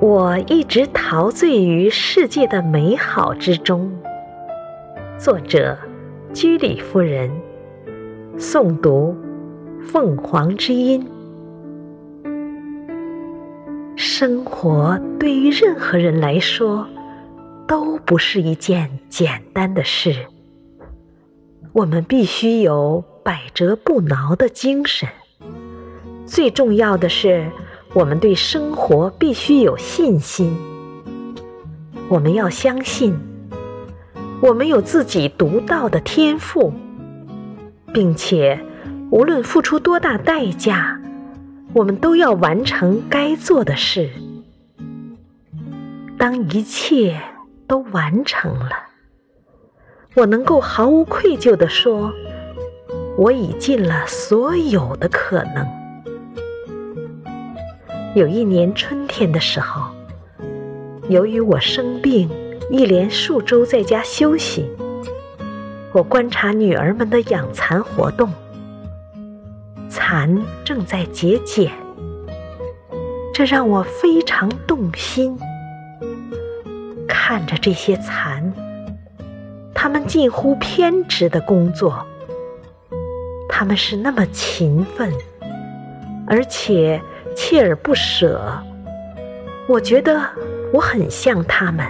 我一直陶醉于世界的美好之中。作者：居里夫人。诵读：凤凰之音。生活对于任何人来说，都不是一件简单的事。我们必须有百折不挠的精神。最重要的是。我们对生活必须有信心。我们要相信，我们有自己独到的天赋，并且无论付出多大代价，我们都要完成该做的事。当一切都完成了，我能够毫无愧疚地说，我已尽了所有的可能。有一年春天的时候，由于我生病，一连数周在家休息。我观察女儿们的养蚕活动，蚕正在结茧，这让我非常动心。看着这些蚕，它们近乎偏执的工作，它们是那么勤奋，而且。锲而不舍，我觉得我很像他们，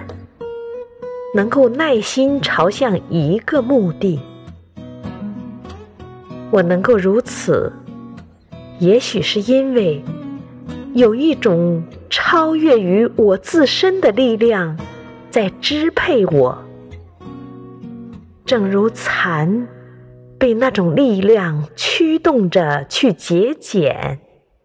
能够耐心朝向一个目的。我能够如此，也许是因为有一种超越于我自身的力量在支配我，正如蚕被那种力量驱动着去结茧。